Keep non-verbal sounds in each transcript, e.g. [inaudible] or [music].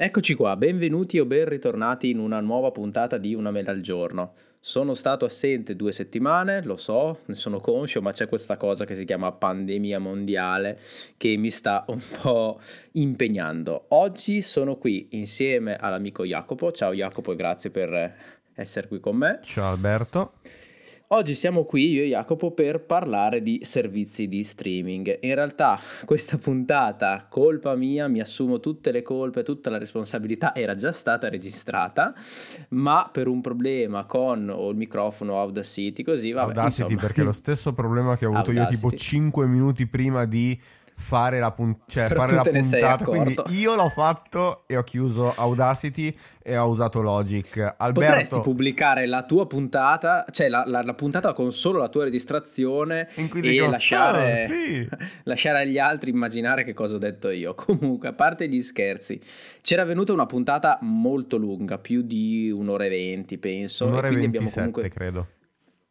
Eccoci qua, benvenuti o ben ritornati in una nuova puntata di Una mela al giorno. Sono stato assente due settimane, lo so, ne sono conscio, ma c'è questa cosa che si chiama pandemia mondiale che mi sta un po' impegnando. Oggi sono qui insieme all'amico Jacopo. Ciao Jacopo e grazie per essere qui con me. Ciao Alberto. Oggi siamo qui io e Jacopo per parlare di servizi di streaming. In realtà questa puntata, colpa mia, mi assumo tutte le colpe, tutta la responsabilità, era già stata registrata, ma per un problema con il microfono Audacity così, vabbè, Audacity insomma. perché lo stesso problema che ho avuto Audacity. io tipo 5 minuti prima di fare la, pun- cioè, fare la puntata. Quindi io l'ho fatto e ho chiuso Audacity e ho usato Logic. Alberto, Potresti pubblicare la tua puntata, cioè la, la- la puntata con solo la tua registrazione e dico, lasciare, "Ah, sì. [laughs] lasciare agli altri immaginare che cosa ho detto io. [laughs] Comunque, a parte gli scherzi, c'era venuta una puntata molto lunga, più di un'ora e venti, penso. e Un'ora e quindi 27 comunque... credo.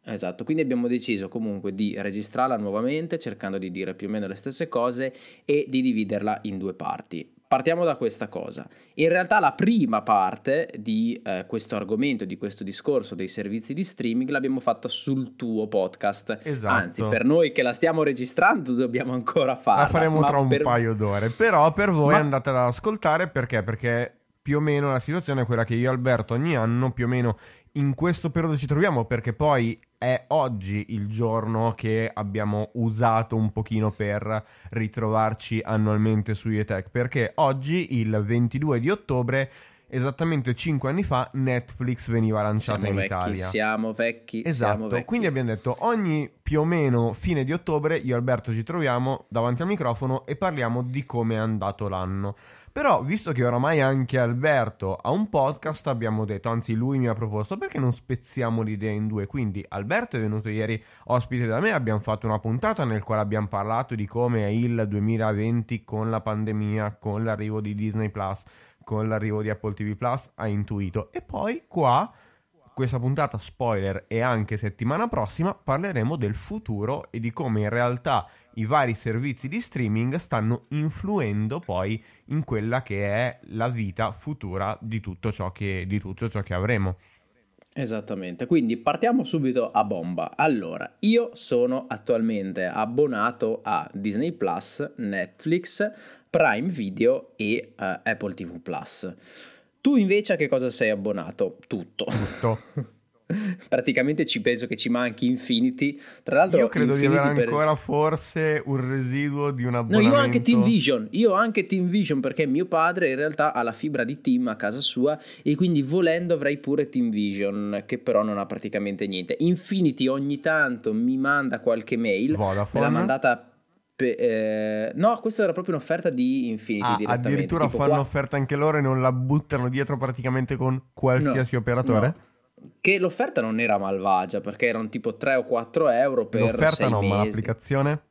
Esatto, quindi abbiamo deciso comunque di registrarla nuovamente, cercando di dire più o meno le stesse cose e di dividerla in due parti. Partiamo da questa cosa. In realtà la prima parte di eh, questo argomento, di questo discorso dei servizi di streaming l'abbiamo fatta sul tuo podcast. Esatto. Anzi, per noi che la stiamo registrando dobbiamo ancora farla. La faremo tra un per- paio d'ore. Però per voi Ma- andate ad ascoltare perché? Perché più o meno la situazione è quella che io e Alberto ogni anno più o meno in questo periodo ci troviamo perché poi è oggi il giorno che abbiamo usato un pochino per ritrovarci annualmente su Yetech perché oggi il 22 di ottobre esattamente 5 anni fa Netflix veniva lanciata Siamo in vecchi, Italia. siamo vecchi, siamo Esatto, vecchi. quindi abbiamo detto ogni più o meno fine di ottobre io e Alberto ci troviamo davanti al microfono e parliamo di come è andato l'anno. Però visto che oramai anche Alberto ha un podcast abbiamo detto, anzi lui mi ha proposto perché non spezziamo l'idea in due. Quindi Alberto è venuto ieri ospite da me, abbiamo fatto una puntata nel quale abbiamo parlato di come il 2020 con la pandemia, con l'arrivo di Disney Plus, con l'arrivo di Apple TV Plus, ha intuito. E poi qua questa puntata spoiler e anche settimana prossima parleremo del futuro e di come in realtà i vari servizi di streaming stanno influendo poi in quella che è la vita futura di tutto ciò che, di tutto ciò che avremo. Esattamente, quindi partiamo subito a bomba. Allora, io sono attualmente abbonato a Disney Plus, Netflix, Prime Video e eh, Apple TV Plus. Tu invece a che cosa sei abbonato? Tutto. Tutto. [laughs] [laughs] Praticamente ci penso che ci manchi Infinity. Tra l'altro, Io credo di Infinity avere per- ancora forse un residuo di un No, abbonamento. io ho anche Team Vision, io ho anche Team Vision perché mio padre in realtà ha la fibra di Team a casa sua e quindi volendo avrei pure Team Vision che però non ha praticamente niente. Infinity ogni tanto mi manda qualche mail, me Vodafone. l'ha mandata... pe- eh, no, questa era proprio un'offerta di Infinity Ah, addirittura tipo fanno qua- offerta anche loro e non la buttano dietro praticamente con qualsiasi No, operatore? no. Che l'offerta non era malvagia perché erano tipo 3 o 4 euro per L'offerta no, ma mesi. l'applicazione?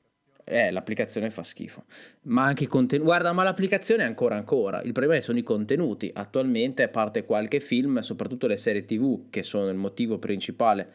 Eh, l'applicazione fa schifo. Ma anche i contenuti. Guarda, ma l'applicazione è ancora ancora. Il problema sono i contenuti. Attualmente, a parte qualche film, soprattutto le serie TV, che sono il motivo principale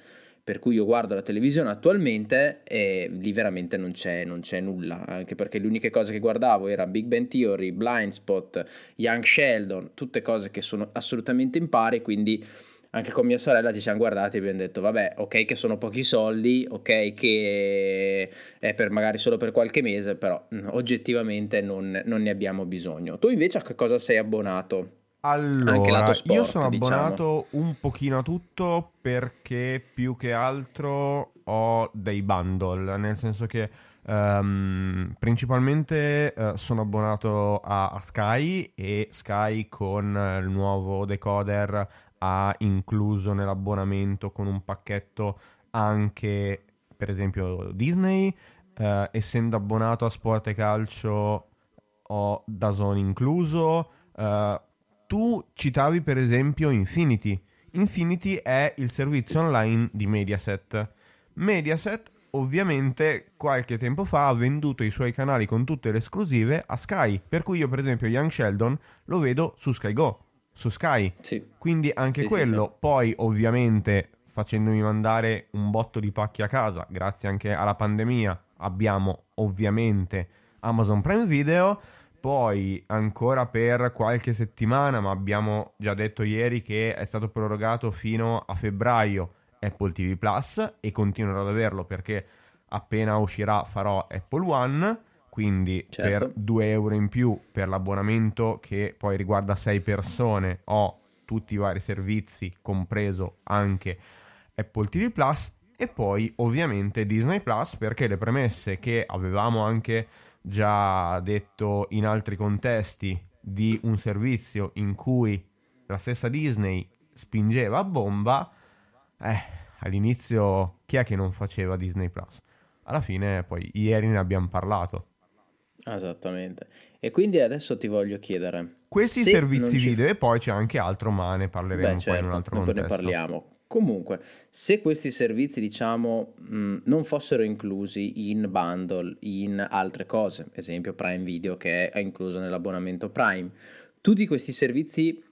per cui io guardo la televisione attualmente, e lì veramente non c'è, non c'è nulla. Anche perché le uniche cose che guardavo era Big Bang Theory, Blind Spot, Young Sheldon, tutte cose che sono assolutamente in pari. Quindi anche con mia sorella ci siamo guardati e abbiamo detto vabbè ok che sono pochi soldi ok che è per magari solo per qualche mese però mm, oggettivamente non, non ne abbiamo bisogno tu invece a che cosa sei abbonato? Allora, sport, io sono diciamo. abbonato un pochino a tutto perché più che altro ho dei bundle, nel senso che ehm, principalmente eh, sono abbonato a, a Sky e Sky con il nuovo decoder ha incluso nell'abbonamento con un pacchetto anche per esempio Disney, eh, essendo abbonato a Sport e Calcio ho DAZN incluso. eh, tu citavi per esempio Infinity. Infinity è il servizio online di Mediaset. Mediaset ovviamente qualche tempo fa ha venduto i suoi canali con tutte le esclusive a Sky, per cui io per esempio Young Sheldon lo vedo su Sky Go, su Sky. Sì. Quindi anche Sì, quello, sì. poi ovviamente facendomi mandare un botto di pacchi a casa, grazie anche alla pandemia, abbiamo ovviamente Amazon Prime Video, poi ancora per qualche settimana, ma abbiamo già detto ieri che è stato prorogato fino a febbraio Apple TV Plus e continuerò ad averlo perché appena uscirà farò Apple One, quindi certo. per 2 euro in più per l'abbonamento che poi riguarda 6 persone ho tutti i vari servizi, compreso anche Apple TV Plus e poi ovviamente Disney Plus perché le premesse che avevamo anche già detto in altri contesti di un servizio in cui la stessa Disney spingeva a bomba, eh, all'inizio chi è che non faceva Disney Plus? Alla fine poi ieri ne abbiamo parlato. Esattamente. E quindi adesso ti voglio chiedere. Questi servizi video f... e poi c'è anche altro, ma ne parleremo Beh, certo, poi in un certo, altro contesto. ne parliamo. Comunque, se questi servizi, diciamo, mh, non fossero inclusi in bundle, in altre cose, esempio Prime Video che è incluso nell'abbonamento Prime, tutti questi servizi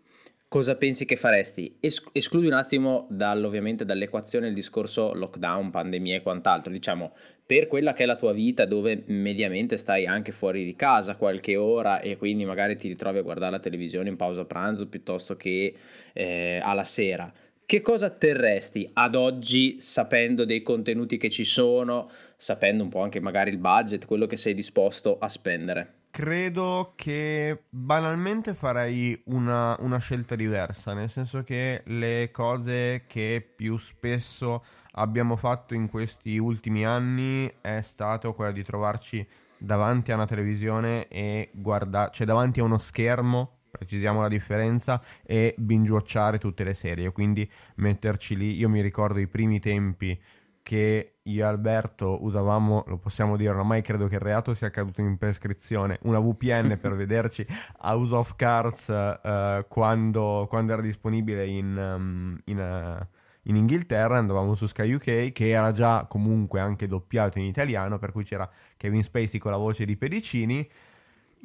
cosa pensi che faresti? Es- escludi un attimo dal, ovviamente dall'equazione il discorso lockdown, pandemia e quant'altro, diciamo, per quella che è la tua vita dove mediamente stai anche fuori di casa qualche ora e quindi magari ti ritrovi a guardare la televisione in pausa pranzo piuttosto che eh, alla sera che cosa terresti ad oggi sapendo dei contenuti che ci sono, sapendo un po' anche magari il budget, quello che sei disposto a spendere? Credo che banalmente farei una, una scelta diversa, nel senso che le cose che più spesso abbiamo fatto in questi ultimi anni è stato quella di trovarci davanti a una televisione e guardare, cioè davanti a uno schermo precisiamo la differenza, e binge-watchare tutte le serie, quindi metterci lì. Io mi ricordo i primi tempi che io e Alberto usavamo, lo possiamo dire oramai credo che il reato sia caduto in prescrizione, una VPN per [laughs] vederci House of Cards uh, quando, quando, era disponibile in, um, in, uh, in, Inghilterra, andavamo su Sky UK che era già comunque anche doppiato in italiano, per cui c'era Kevin Spacey con la voce di Pedicini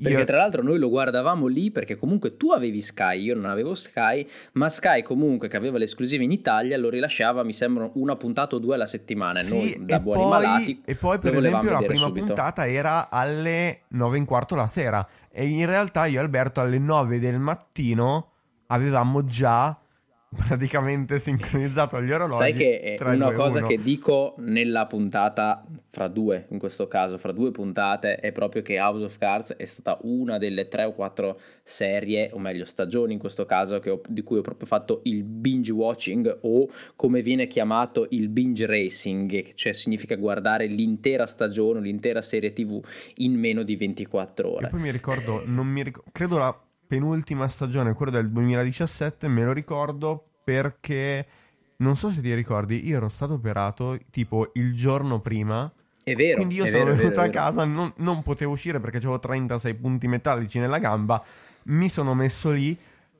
perché io... tra l'altro noi lo guardavamo lì perché comunque tu avevi Sky, io non avevo Sky, ma Sky comunque che aveva l'esclusiva in Italia lo rilasciava mi sembra una puntata o due alla settimana sì, noi da buoni poi, malati. E poi per esempio la prima subito. puntata era alle 9 e un quarto la sera e in realtà io e Alberto alle 9 del mattino avevamo già praticamente sincronizzato agli orologi. Sai che è una cosa che dico nella puntata fra due, in questo caso, fra due puntate, è proprio che House of Cards è stata una delle tre o quattro serie, o meglio stagioni in questo caso, ho, di cui ho proprio fatto il binge watching o come viene chiamato il binge racing, cioè significa guardare l'intera stagione, l'intera serie tv in meno di 24 ore. E poi mi ricordo, non mi ricordo, credo la penultima stagione, quella del 2017, me lo ricordo perché non so se ti ricordi, io ero stato operato tipo il giorno prima. È vero. Quindi io sono venuto a casa, non, non, potevo uscire perché avevo 36 punti metallici nella gamba. Mi sono messo lì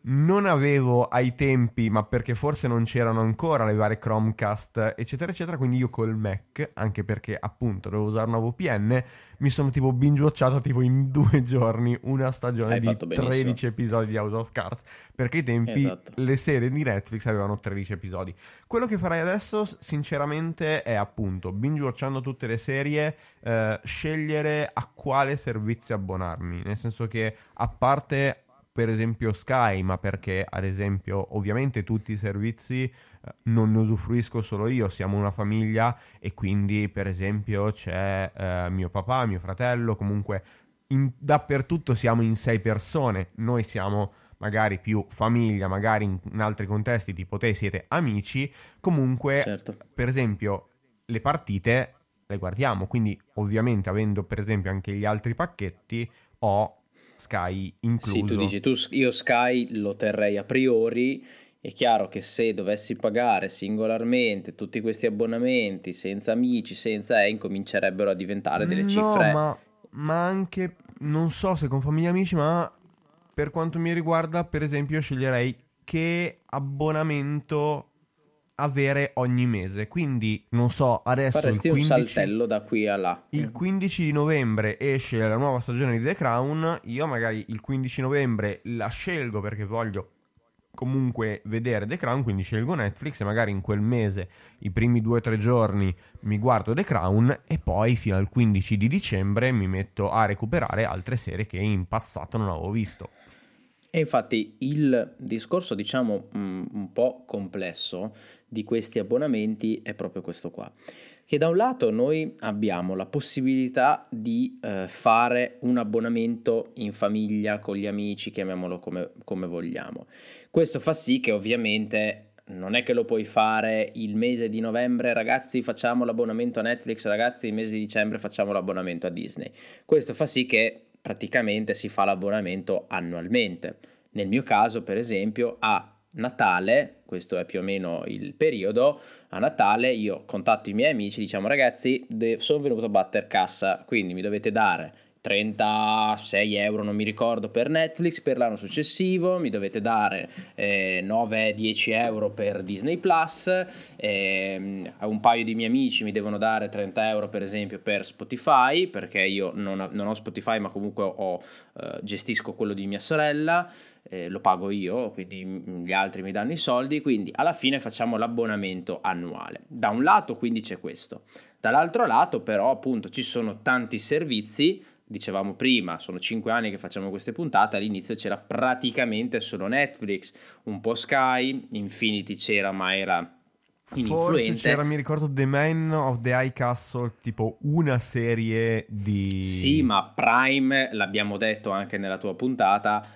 non avevo ai tempi, ma perché forse non c'erano ancora le varie Chromecast, eccetera, eccetera, quindi io col Mac, anche perché appunto dovevo usare una VPN, mi sono tipo binge-watchato tipo in [laughs] due giorni una stagione Hai di 13 episodi di House of Cards, perché ai tempi esatto. le serie di Netflix avevano 13 episodi. Quello che farai adesso, sinceramente, è appunto binge-watchando tutte le serie, eh, scegliere a quale servizio abbonarmi, nel senso che a parte per esempio Sky, ma perché ad esempio ovviamente tutti i servizi eh, non ne usufruisco solo io, siamo una famiglia e quindi per esempio c'è eh, mio papà, mio fratello, comunque in, dappertutto siamo in sei persone, noi siamo magari più famiglia, magari in, in altri contesti tipo te siete amici, comunque certo. per esempio le partite le guardiamo, quindi ovviamente avendo per esempio anche gli altri pacchetti ho Sky incluso. Sì, tu dici, tu, io Sky lo terrei a priori. È chiaro che se dovessi pagare singolarmente tutti questi abbonamenti, senza amici, senza E, incomincerebbero a diventare delle no, cifre. Ma, ma anche, non so se con famiglia e amici, ma per quanto mi riguarda, per esempio, sceglierei che abbonamento avere ogni mese. Quindi, non so, adesso... Faresti 15, un saltello da qui a là. Il 15 di novembre esce la nuova stagione di The Crown. Io magari il 15 novembre la scelgo perché voglio comunque vedere The Crown, quindi scelgo Netflix e magari in quel mese, i primi due o tre giorni, mi guardo The Crown e poi fino al 15 di dicembre mi metto a recuperare altre serie che in passato non avevo visto. E infatti il discorso, diciamo, mm, un po' complesso di questi abbonamenti è proprio questo qua. Che da un lato noi abbiamo la possibilità di eh, fare un abbonamento in famiglia, con gli amici, chiamiamolo come, come vogliamo. Questo fa sì che ovviamente non è che lo puoi fare il mese di novembre, ragazzi facciamo l'abbonamento a Netflix, ragazzi il mese di dicembre facciamo l'abbonamento a Disney. Questo fa sì che praticamente si fa l'abbonamento annualmente. Nel mio caso, per esempio, a Natale, questo è più o meno il periodo, a Natale io contatto i miei amici, diciamo ragazzi, sono venuto a battere cassa, quindi mi dovete dare 36 euro, non mi ricordo, per Netflix per l'anno successivo, mi dovete dare eh, 9-10 euro per Disney Plus, eh, un paio di miei amici mi devono dare 30 euro per esempio per Spotify, perché io non, non ho Spotify ma comunque ho, eh, gestisco quello di mia sorella, eh, lo pago io, quindi gli altri mi danno i soldi, quindi alla fine facciamo l'abbonamento annuale. Da un lato quindi c'è questo, dall'altro lato però appunto ci sono tanti servizi dicevamo prima, sono cinque anni che facciamo queste puntate, all'inizio c'era praticamente solo Netflix, un po' Sky, Infinity c'era ma era ininfluente. Forse c'era, mi ricordo, The Man of the High Castle, tipo una serie di... Sì, ma Prime, l'abbiamo detto anche nella tua puntata,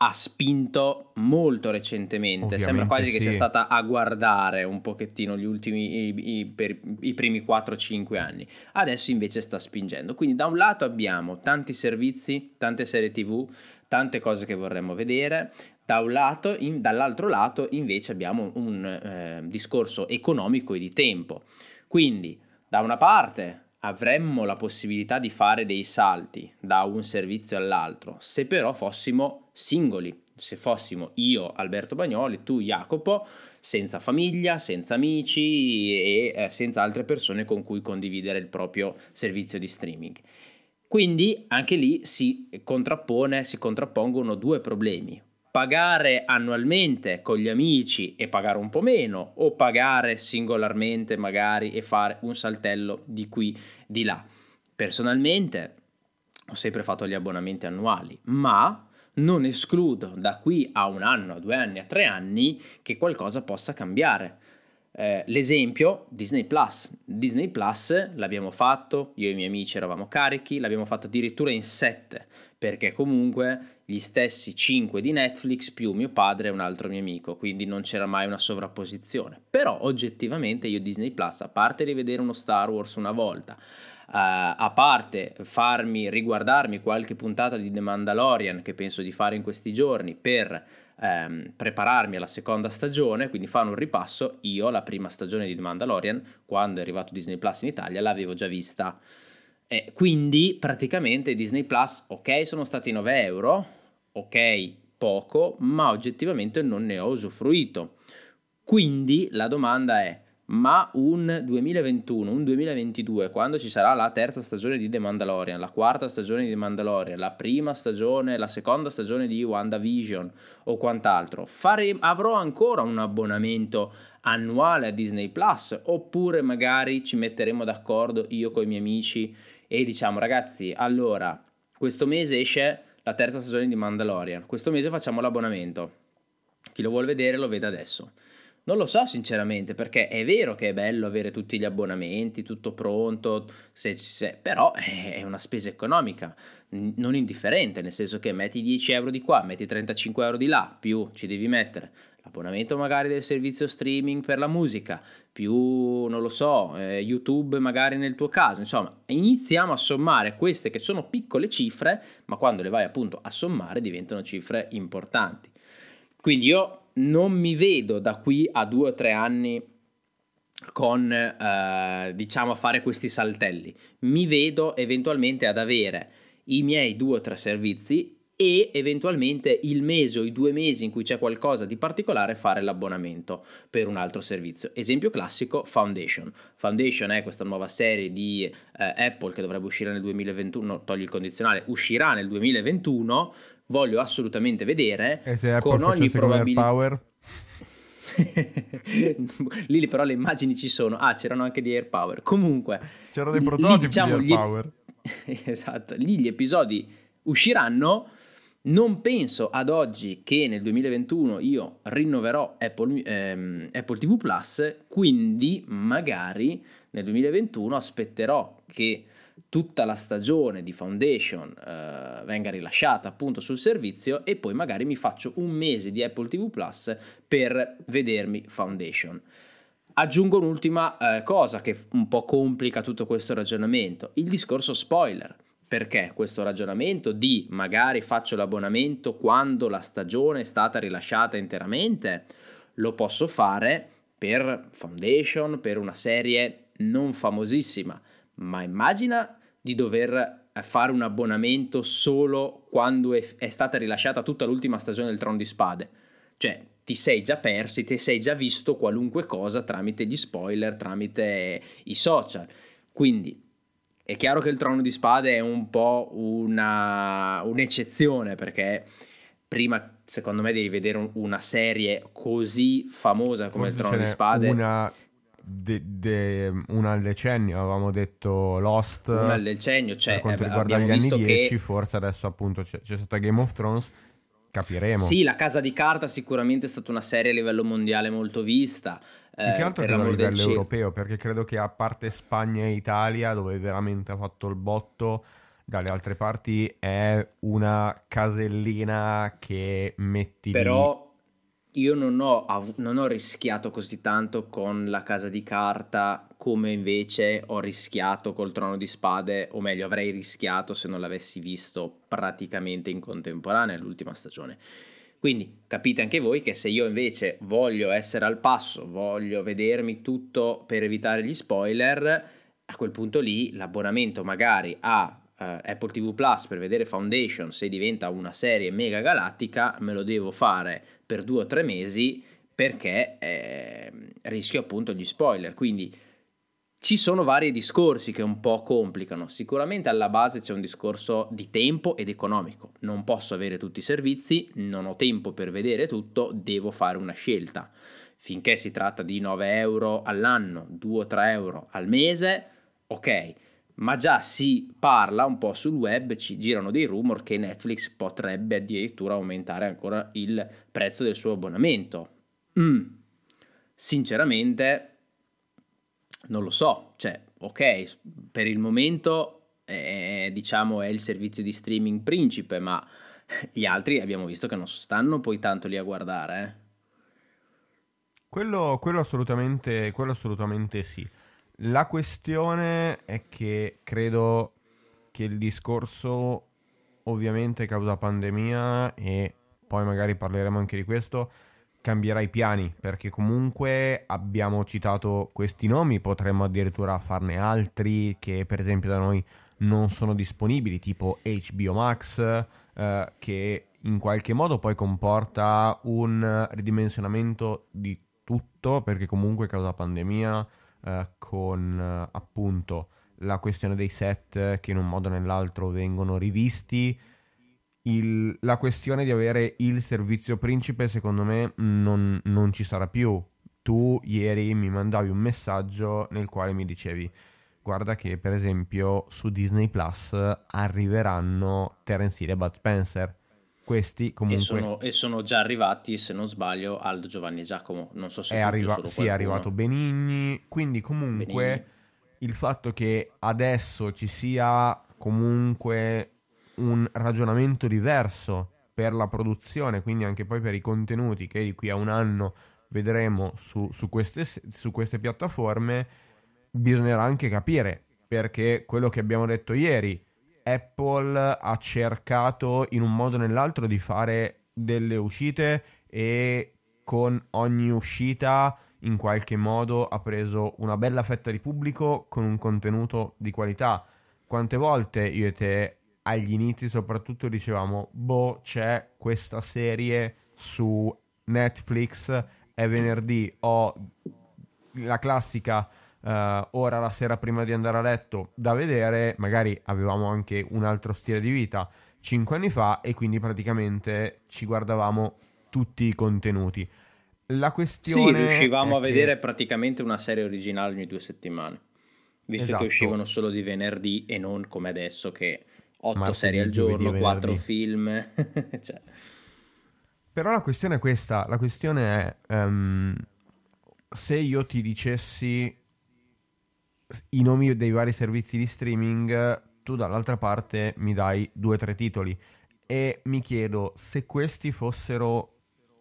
ha spinto molto recentemente. Ovviamente, Sembra quasi sì. che sia stata a guardare un pochettino gli ultimi, i, i, per, i primi 4-5 anni. Adesso invece sta spingendo. Quindi da un lato abbiamo tanti servizi, tante serie tv, tante cose che vorremmo vedere. Da un lato, in, dall'altro lato invece abbiamo un eh, discorso economico e di tempo. Quindi da una parte avremmo la possibilità di fare dei salti da un servizio all'altro, se però fossimo singoli, se fossimo io Alberto Bagnoli, tu Jacopo, senza famiglia, senza amici e eh, senza altre persone con cui condividere il proprio servizio di streaming. Quindi anche lì si contrappone, si contrappongono due problemi pagare annualmente con gli amici e pagare un po' meno o pagare singolarmente magari e fare un saltello di qui di là. Personalmente ho sempre fatto gli abbonamenti annuali, ma non escludo da qui a un anno, a due anni, a tre anni che qualcosa possa cambiare. Eh, l'esempio Disney Plus. Disney Plus l'abbiamo fatto, io e i miei amici eravamo carichi, l'abbiamo fatto addirittura in sette perché comunque gli stessi 5 di Netflix più mio padre e un altro mio amico, quindi non c'era mai una sovrapposizione. Però oggettivamente io Disney Plus, a parte rivedere uno Star Wars una volta, a parte farmi riguardarmi qualche puntata di The Mandalorian che penso di fare in questi giorni per um, prepararmi alla seconda stagione, quindi fare un ripasso, io la prima stagione di The Mandalorian, quando è arrivato Disney Plus in Italia, l'avevo già vista eh, quindi praticamente Disney Plus, ok, sono stati 9 euro, ok, poco, ma oggettivamente non ne ho usufruito. Quindi la domanda è, ma un 2021, un 2022, quando ci sarà la terza stagione di The Mandalorian, la quarta stagione di The Mandalorian, la prima stagione, la seconda stagione di WandaVision o quant'altro, fare, avrò ancora un abbonamento annuale a Disney Plus oppure magari ci metteremo d'accordo io con i miei amici e diciamo ragazzi, allora, questo mese esce la terza stagione di Mandalorian, questo mese facciamo l'abbonamento, chi lo vuole vedere lo vede adesso. Non lo so sinceramente perché è vero che è bello avere tutti gli abbonamenti, tutto pronto, se, se, però [laughs] è una spesa economica non indifferente, nel senso che metti 10 euro di qua, metti 35 euro di là, più ci devi mettere l'abbonamento magari del servizio streaming per la musica, più non lo so, eh, YouTube magari nel tuo caso, insomma, iniziamo a sommare queste che sono piccole cifre, ma quando le vai appunto a sommare diventano cifre importanti. Quindi io non mi vedo da qui a due o tre anni con eh, diciamo a fare questi saltelli. Mi vedo eventualmente ad avere i miei due o tre servizi e eventualmente il mese o i due mesi in cui c'è qualcosa di particolare fare l'abbonamento per un altro servizio. Esempio classico Foundation. Foundation è questa nuova serie di eh, Apple che dovrebbe uscire nel 2021, togli il condizionale, uscirà nel 2021 voglio assolutamente vedere. E se con ogni probabilità. [laughs] lì però le immagini ci sono. Ah, c'erano anche di Air Power. Comunque, c'erano dei prototipi lì, diciamo, di Air Power. Gli... [laughs] esatto, lì gli episodi usciranno. Non penso ad oggi che nel 2021 io rinnoverò Apple, ehm, Apple TV Plus, quindi magari nel 2021 aspetterò che tutta la stagione di Foundation eh, venga rilasciata appunto sul servizio e poi magari mi faccio un mese di Apple TV Plus per vedermi Foundation. Aggiungo un'ultima eh, cosa che un po' complica tutto questo ragionamento, il discorso spoiler. Perché questo ragionamento di magari faccio l'abbonamento quando la stagione è stata rilasciata interamente, lo posso fare per Foundation, per una serie non famosissima, ma immagina di dover eh, fare un abbonamento solo quando è, è stata rilasciata tutta l'ultima stagione del Trono di Spade. Cioè, ti sei già persi, ti sei già visto qualunque cosa tramite gli spoiler, tramite i social. Quindi è chiaro che il Trono di Spade è un po' una, un'eccezione perché prima secondo me devi vedere una serie così famosa come Forse il Trono di Spade. Una de, de, una al decennio, avevamo detto Lost. Una al decennio, cioè, per quanto eh, riguarda gli anni 10, che... forse adesso appunto c'è, c'è stata Game of Thrones. Capiremo. Sì, La Casa di Carta sicuramente è stata una serie a livello mondiale molto vista. Più che eh, altro per a livello europeo, perché credo che a parte Spagna e Italia, dove veramente ha fatto il botto, dalle altre parti è una casellina che metti Però io non ho, non ho, rischiato così tanto con la casa di carta come invece ho rischiato col trono di spade, o meglio avrei rischiato se non l'avessi visto praticamente in contemporanea l'ultima stagione. Quindi capite anche voi che se io invece voglio essere al passo, voglio vedermi tutto per evitare gli spoiler, a quel punto lì l'abbonamento magari a uh, Apple TV Plus per vedere Foundation se diventa una serie mega galattica, me lo devo fare per due o tre mesi perché eh, rischio appunto gli spoiler. Quindi ci sono vari discorsi che un po' complicano. Sicuramente alla base c'è un discorso di tempo ed economico. Non posso avere tutti i servizi, non ho tempo per vedere tutto, devo fare una scelta. Finché si tratta di 9 euro all'anno, 2 o 3 euro al mese, ok ma già si parla un po' sul web, ci girano dei rumor che Netflix potrebbe addirittura aumentare ancora il prezzo del suo abbonamento. Mm. Sinceramente, non lo so, cioè, ok, per il momento eh, diciamo è il servizio di streaming principe, ma gli altri abbiamo visto che non stanno poi tanto lì a guardare. Eh. Quello, quello, assolutamente, quello assolutamente sì. La questione è che credo che il discorso, ovviamente causa pandemia, e poi magari parleremo anche di questo, cambierà i piani, perché comunque abbiamo citato questi nomi, potremmo addirittura farne altri che per esempio da noi non sono disponibili, tipo HBO Max, eh, che in qualche modo poi comporta un ridimensionamento di tutto, perché comunque causa pandemia eh, con eh, appunto la questione dei set che in un modo o nell'altro vengono rivisti. Il, la questione di avere il servizio principe secondo me non, non ci sarà più. Tu ieri mi mandavi un messaggio nel quale mi dicevi guarda che per esempio su Disney Plus arriveranno Terence Hill e Bud Spencer questi comunque... E sono, e sono, già arrivati, se non sbaglio, Aldo Giovanni e Giacomo. Non so se è, arriva- sì, è arrivato Benigni. Quindi comunque Benigni. il fatto che adesso ci sia comunque un ragionamento diverso per la produzione, quindi anche poi per i contenuti che di qui a un anno vedremo su, su, queste, su queste piattaforme, bisognerà anche capire perché quello che abbiamo detto ieri, Apple ha cercato in un modo o nell'altro di fare delle uscite e con ogni uscita in qualche modo ha preso una bella fetta di pubblico con un contenuto di qualità. Quante volte io e te agli inizi soprattutto dicevamo, boh, c'è questa serie su Netflix, è venerdì, ho la classica uh, ora la sera prima di andare a letto da vedere, magari avevamo anche un altro stile di vita, cinque anni fa e quindi praticamente ci guardavamo tutti i contenuti. La questione sì, riuscivamo a che... vedere praticamente una serie originale ogni due settimane, visto esatto. che uscivano solo di venerdì e non come adesso che otto serie al giorno, quattro film. [laughs] cioè. Però la questione è questa, la questione è um, se io ti dicessi i nomi dei vari servizi di streaming, tu dall'altra parte mi dai due o tre titoli. E mi chiedo se questi fossero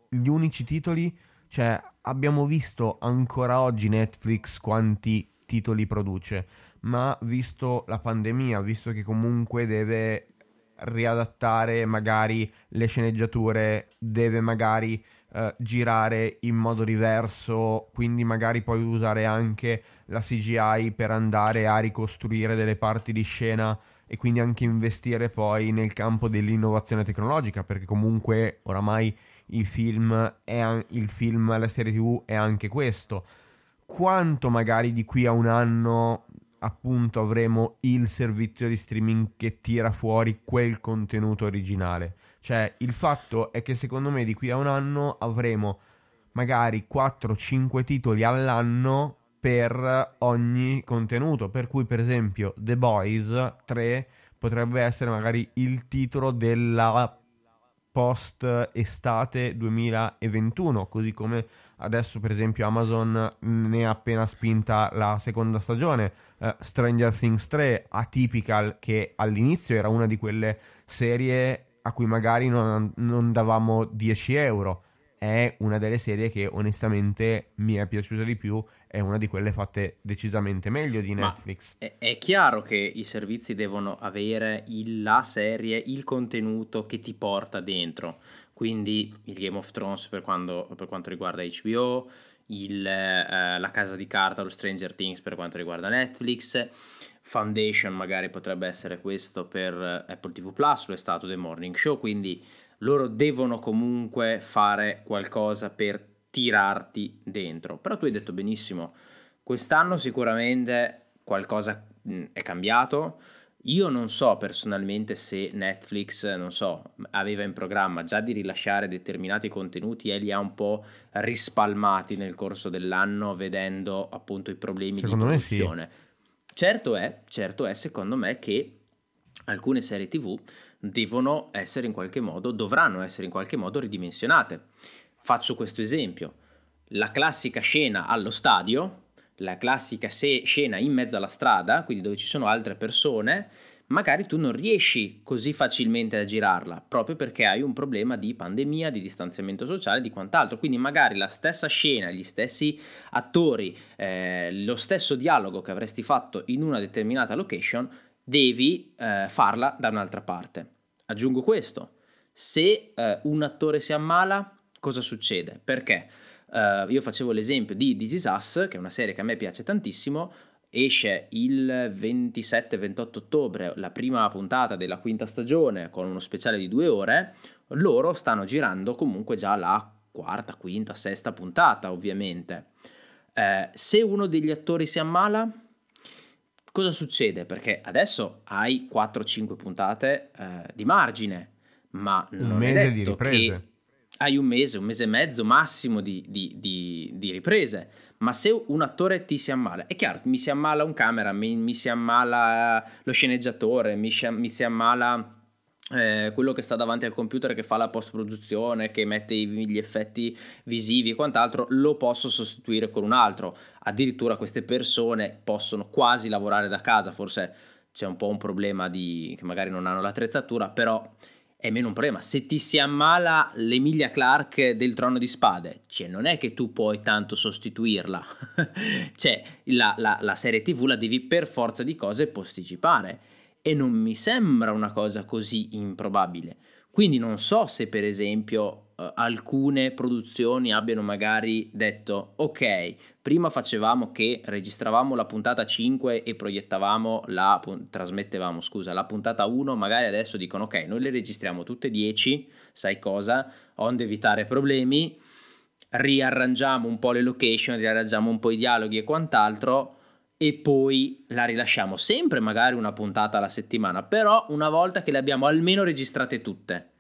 gli unici titoli, cioè abbiamo visto ancora oggi Netflix quanti titoli produce, ma visto la pandemia, visto che comunque deve riadattare magari le sceneggiature, deve magari uh, girare in modo diverso, quindi magari puoi usare anche la CGI per andare a ricostruire delle parti di scena e quindi anche investire poi nel campo dell'innovazione tecnologica, perché comunque oramai il film, è, il film la serie tv è anche questo. Quanto magari di qui a un anno appunto avremo il servizio di streaming che tira fuori quel contenuto originale. Cioè, il fatto è che secondo me di qui a un anno avremo magari 4-5 titoli all'anno per ogni contenuto, per cui per esempio The Boys 3 potrebbe essere magari il titolo della post estate 2021, così come adesso per esempio Amazon ne ha appena spinta la seconda stagione, uh, Stranger Things 3, Atypical che all'inizio era una di quelle serie a cui magari non, non davamo 10 euro, è una delle serie che onestamente mi è piaciuta di più, è una di quelle fatte decisamente meglio di Netflix. È, è, chiaro che i servizi devono avere il, la serie, il contenuto che ti porta dentro, quindi il Game of Thrones per, quando, per quanto riguarda HBO, il, eh, La Casa di Carta, lo Stranger Things per quanto riguarda Netflix, Foundation magari potrebbe essere questo per Apple TV Plus, lo è stato The Morning Show, quindi loro devono comunque fare qualcosa per tirarti dentro. Però tu hai detto benissimo, quest'anno sicuramente qualcosa è cambiato. Io non so personalmente se Netflix, non so, aveva in programma già di rilasciare determinati contenuti e li ha un po' rispalmati nel corso dell'anno vedendo appunto i problemi secondo di produzione. Sì. Certo è, certo è secondo me che alcune serie TV devono essere in qualche modo, dovranno essere in qualche modo ridimensionate. Faccio questo esempio. La classica scena allo stadio, la classica se- scena in mezzo alla strada, quindi dove ci sono altre persone, magari tu non riesci così facilmente a girarla, proprio perché hai un problema di pandemia, di distanziamento sociale, di quant'altro. Quindi magari la stessa scena, gli stessi attori, eh, lo stesso dialogo che avresti fatto in una determinata location devi eh, farla da un'altra parte. Aggiungo questo, se eh, un attore si ammala, cosa succede? Perché eh, io facevo l'esempio di This Is Us, che è una serie che a me piace tantissimo, esce il 27-28 ottobre la prima puntata della quinta stagione con uno speciale di due ore, loro stanno girando comunque già la quarta, quinta, sesta puntata ovviamente. Eh, se uno degli attori si ammala, cosa succede? Perché adesso hai 4-5 puntate eh, di margine, ma non un mese di riprese. Hai un mese, un mese e mezzo massimo di, di, di, di, riprese. Ma se un attore ti si ammala, è chiaro, mi si ammala un camera, mi, mi si ammala lo sceneggiatore, mi, mi si ammala eh, quello che sta davanti al computer che fa la post produzione, che mette gli effetti visivi e quant'altro, lo posso sostituire con un altro. Addirittura queste persone possono quasi lavorare da casa, forse c'è un po' un problema di che magari non hanno l'attrezzatura, però è meno un problema. Se ti si ammala l'Emilia Clark del Trono di Spade, cioè non è che tu puoi tanto sostituirla, [laughs] cioè la, la, la serie TV la devi per forza di cose posticipare e non mi sembra una cosa così improbabile. Quindi non so se per esempio alcune produzioni abbiano magari detto ok, prima facevamo che registravamo la puntata 5 e proiettavamo la trasmettevamo, scusa, la puntata 1, magari adesso dicono ok, noi le registriamo tutte 10, sai cosa? Onde evitare problemi, riarrangiamo un po' le location, riarrangiamo un po' i dialoghi e quant'altro e poi la rilasciamo sempre magari una puntata alla settimana, però una volta che le abbiamo almeno registrate tutte.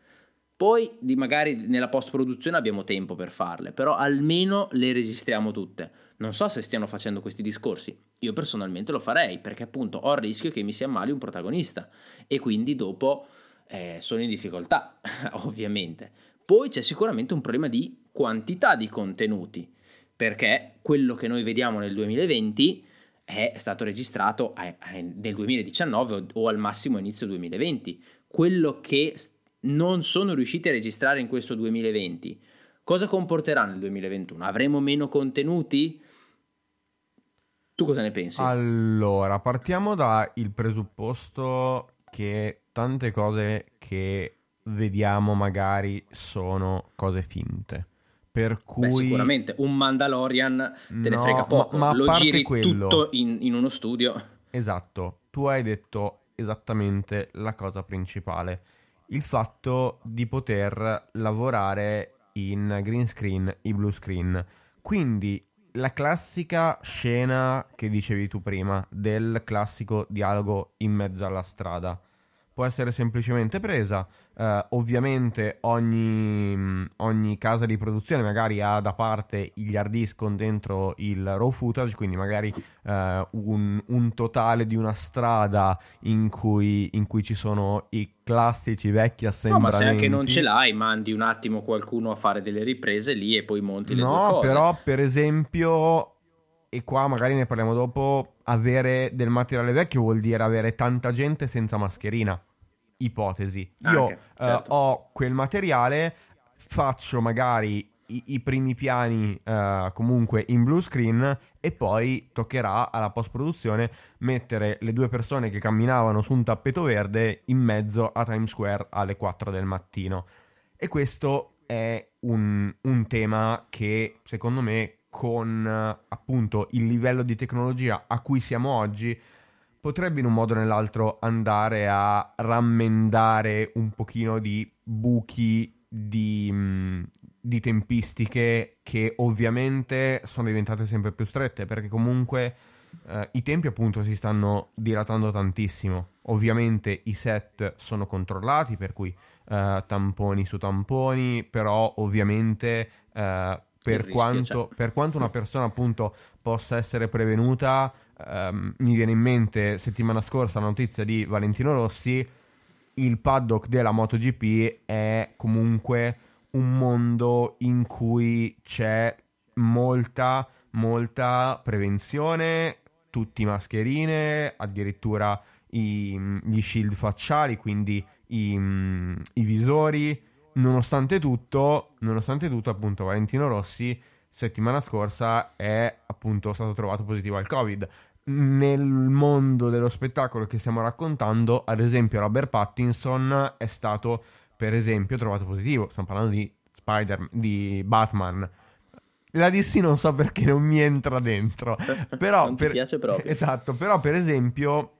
Poi magari nella post produzione abbiamo tempo per farle, però almeno le registriamo tutte. Non so se stiano facendo questi discorsi. Io personalmente lo farei perché appunto ho il rischio che mi si ammali un protagonista e quindi dopo eh, sono in difficoltà, [laughs] ovviamente. Poi c'è sicuramente un problema di quantità di contenuti, perché quello che noi vediamo nel 2020 è stato registrato nel 2019 o al massimo inizio 2020. Quello che non sono riusciti a registrare in questo 2020, cosa comporterà nel 2021? Avremo meno contenuti? Tu cosa ne pensi? Allora, partiamo dal presupposto che tante cose che vediamo magari sono cose finte. Per cui... Beh, sicuramente un Mandalorian te no, ne frega poco, ma, ma lo giri quello... tutto in, in uno studio. Esatto, tu hai detto esattamente la cosa principale il fatto di poter lavorare in green screen e blue screen. Quindi la classica scena che dicevi tu prima del classico dialogo in mezzo alla strada può essere semplicemente presa. Uh, ovviamente ogni, ogni, casa di produzione magari ha da parte gli hard disk con dentro il raw footage, quindi magari uh, un, un, totale di una strada in cui, in cui, ci sono i classici vecchi assembramenti. No, ma se anche non ce l'hai, mandi un attimo qualcuno a fare delle riprese lì e poi monti le no, No, però per esempio e qua magari ne parliamo dopo, avere del materiale vecchio vuol dire avere tanta gente senza mascherina ipotesi. Io Anche, certo. uh, ho quel materiale, faccio magari i, i primi piani uh, comunque in blue screen e poi toccherà alla post produzione mettere le due persone che camminavano su un tappeto verde in mezzo a Times Square alle 4 del mattino. E questo è un, un tema che secondo me con appunto il livello di tecnologia a cui siamo oggi potrebbe in un modo o nell'altro andare a rammendare un pochino di buchi di, mm, di, tempistiche che ovviamente sono diventate sempre più strette perché comunque eh, i tempi appunto si stanno dilatando tantissimo. Ovviamente i set sono controllati per cui eh, tamponi su tamponi, però ovviamente eh, per, quanto, per quanto una persona appunto possa essere prevenuta Um, mi viene in mente settimana scorsa la notizia di Valentino Rossi, il paddock della MotoGP è comunque un mondo in cui c'è molta, molta prevenzione, tutti mascherine, addirittura i, gli shield facciali, quindi i, i visori. Nonostante tutto, nonostante tutto, appunto, Valentino Rossi settimana scorsa è appunto stato trovato positivo al Covid nel mondo dello spettacolo che stiamo raccontando, ad esempio Robert Pattinson è stato per esempio trovato positivo, stiamo parlando di Spider di Batman. La DC non so perché non mi entra dentro, [laughs] però non per... piace proprio. Esatto, però per esempio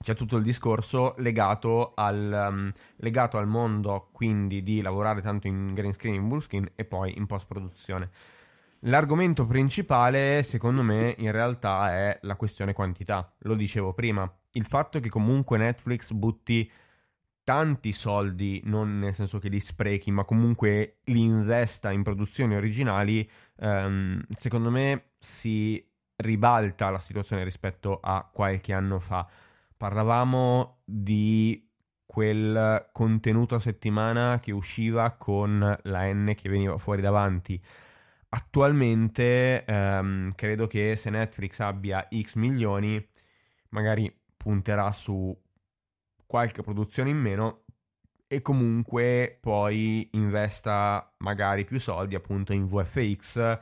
c'è tutto il discorso legato al, um, legato al mondo quindi di lavorare tanto in green screen, in blue screen e poi in post produzione. L'argomento principale, secondo me, in realtà è la questione quantità. Lo dicevo prima. Il fatto che comunque Netflix butti tanti soldi, non nel senso che li sprechi, ma comunque li investa in produzioni originali, ehm, secondo me si ribalta la situazione rispetto a qualche anno fa. Parlavamo di quel contenuto a settimana che usciva con la N che veniva fuori davanti attualmente ehm, credo che se Netflix abbia X milioni, magari punterà su qualche produzione in meno e comunque poi investa magari più soldi appunto in VFX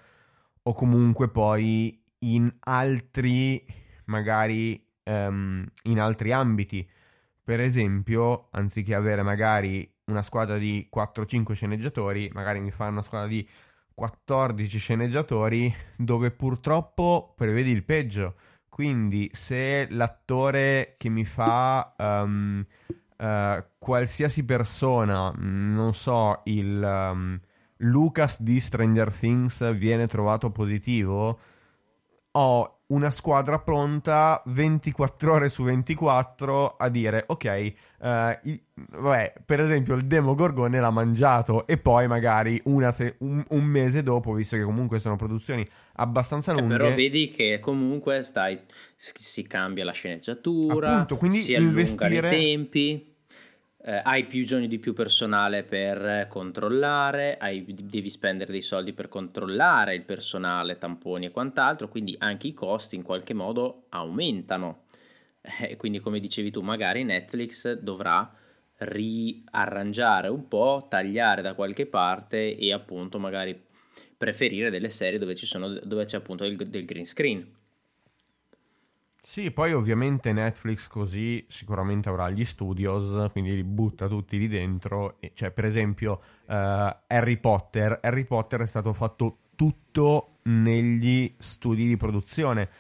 o comunque poi in altri magari um, in altri ambiti. Per esempio anziché avere magari una squadra di 4-5 sceneggiatori magari mi fa una squadra di 14 sceneggiatori dove purtroppo prevedi il peggio. Quindi se l'attore che mi fa um, uh, qualsiasi persona, non so, il um, Lucas di Stranger Things viene trovato positivo, ho una squadra pronta 24 ore su 24 a dire ok, eh, i, vabbè, per esempio il Demo Gorgone l'ha mangiato e poi magari se- un, un, mese dopo, visto che comunque sono produzioni abbastanza lunghe... Eh, però vedi che comunque stai, si cambia la sceneggiatura, appunto, quindi si investire... allungano i tempi eh, hai più bisogno di più personale per controllare, hai, devi spendere dei soldi per controllare il personale, tamponi e quant'altro, quindi anche i costi in qualche modo aumentano. [laughs] Eh, quindi come dicevi tu, magari Netflix dovrà riarrangiare un po', tagliare da qualche parte e appunto magari preferire delle serie dove, sono, dove c'è appunto il, del green screen sì, poi ovviamente Netflix così sicuramente avrà gli studios, quindi li butta tutti lì dentro. Cioè, per esempio, uh, Harry Potter. Harry Potter è stato fatto tutto negli studi di produzione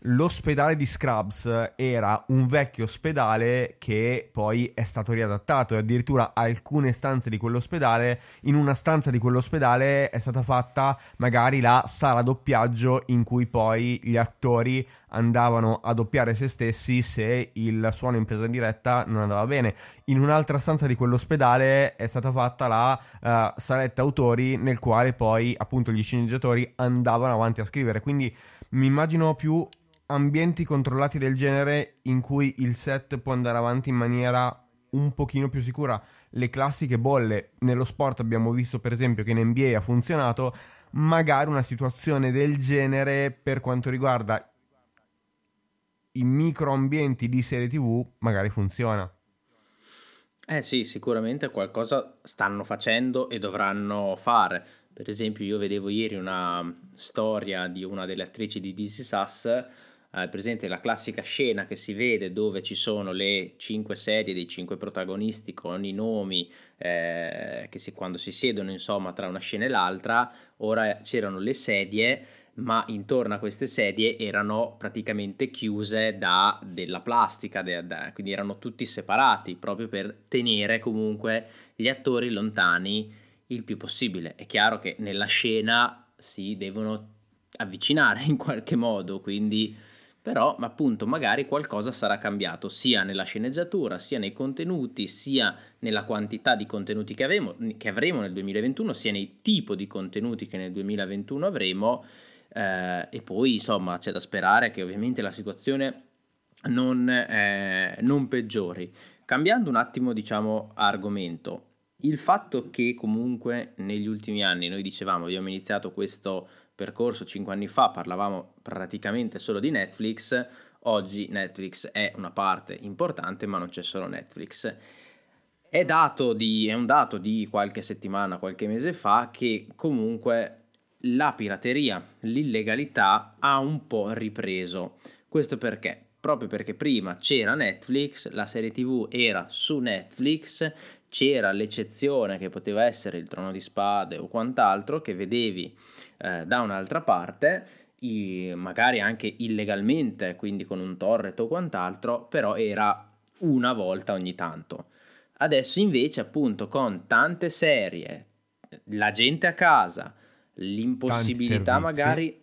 l'ospedale di Scrubs era un vecchio ospedale che poi è stato riadattato e addirittura alcune stanze di quell'ospedale, in una stanza di quell'ospedale è stata fatta magari la sala doppiaggio in cui poi gli attori andavano a doppiare se stessi se il suono in presa diretta non andava bene. In un'altra stanza di quell'ospedale è stata fatta la uh, saletta autori nel quale poi appunto gli sceneggiatori andavano avanti a scrivere. Quindi mi immagino più ambienti controllati del genere in cui il set può andare avanti in maniera un pochino più sicura. Le classiche bolle nello sport abbiamo visto per esempio che in NBA ha funzionato, magari una situazione del genere per quanto riguarda i microambienti di serie TV magari funziona. Eh sì, sicuramente qualcosa stanno facendo e dovranno fare. Per esempio, io vedevo ieri una storia di una delle attrici di DC Sass eh, presente la classica scena che si vede dove ci sono le cinque sedie dei cinque protagonisti con i nomi eh, che si, quando si siedono insomma tra una scena e l'altra, ora c'erano le sedie ma intorno a queste sedie erano praticamente chiuse da della plastica, de, de, quindi erano tutti separati proprio per tenere comunque gli attori lontani il più possibile. È chiaro che nella scena si devono avvicinare [laughs] in qualche modo, quindi però appunto magari qualcosa sarà cambiato sia nella sceneggiatura, sia nei contenuti, sia nella quantità di contenuti che avremo, che avremo nel 2021, sia nei tipi di contenuti che nel 2021 avremo eh, e poi insomma c'è da sperare che ovviamente la situazione non, eh, non peggiori. Cambiando un attimo diciamo argomento, il fatto che comunque negli ultimi anni noi dicevamo abbiamo iniziato questo percorso 5 anni fa parlavamo praticamente solo di Netflix, oggi Netflix è una parte importante ma non c'è solo Netflix. È, di, è un dato di qualche settimana, qualche mese fa che comunque la pirateria, l'illegalità ha un po' ripreso. Questo perché? Proprio perché prima c'era Netflix, la serie TV era su Netflix, c'era l'eccezione che poteva essere il trono di spade o quant'altro che vedevi eh, da un'altra parte, i, magari anche illegalmente, quindi con un torrent o quant'altro, però era una volta ogni tanto. Adesso invece appunto con tante serie, la gente a casa, l'impossibilità tanti magari,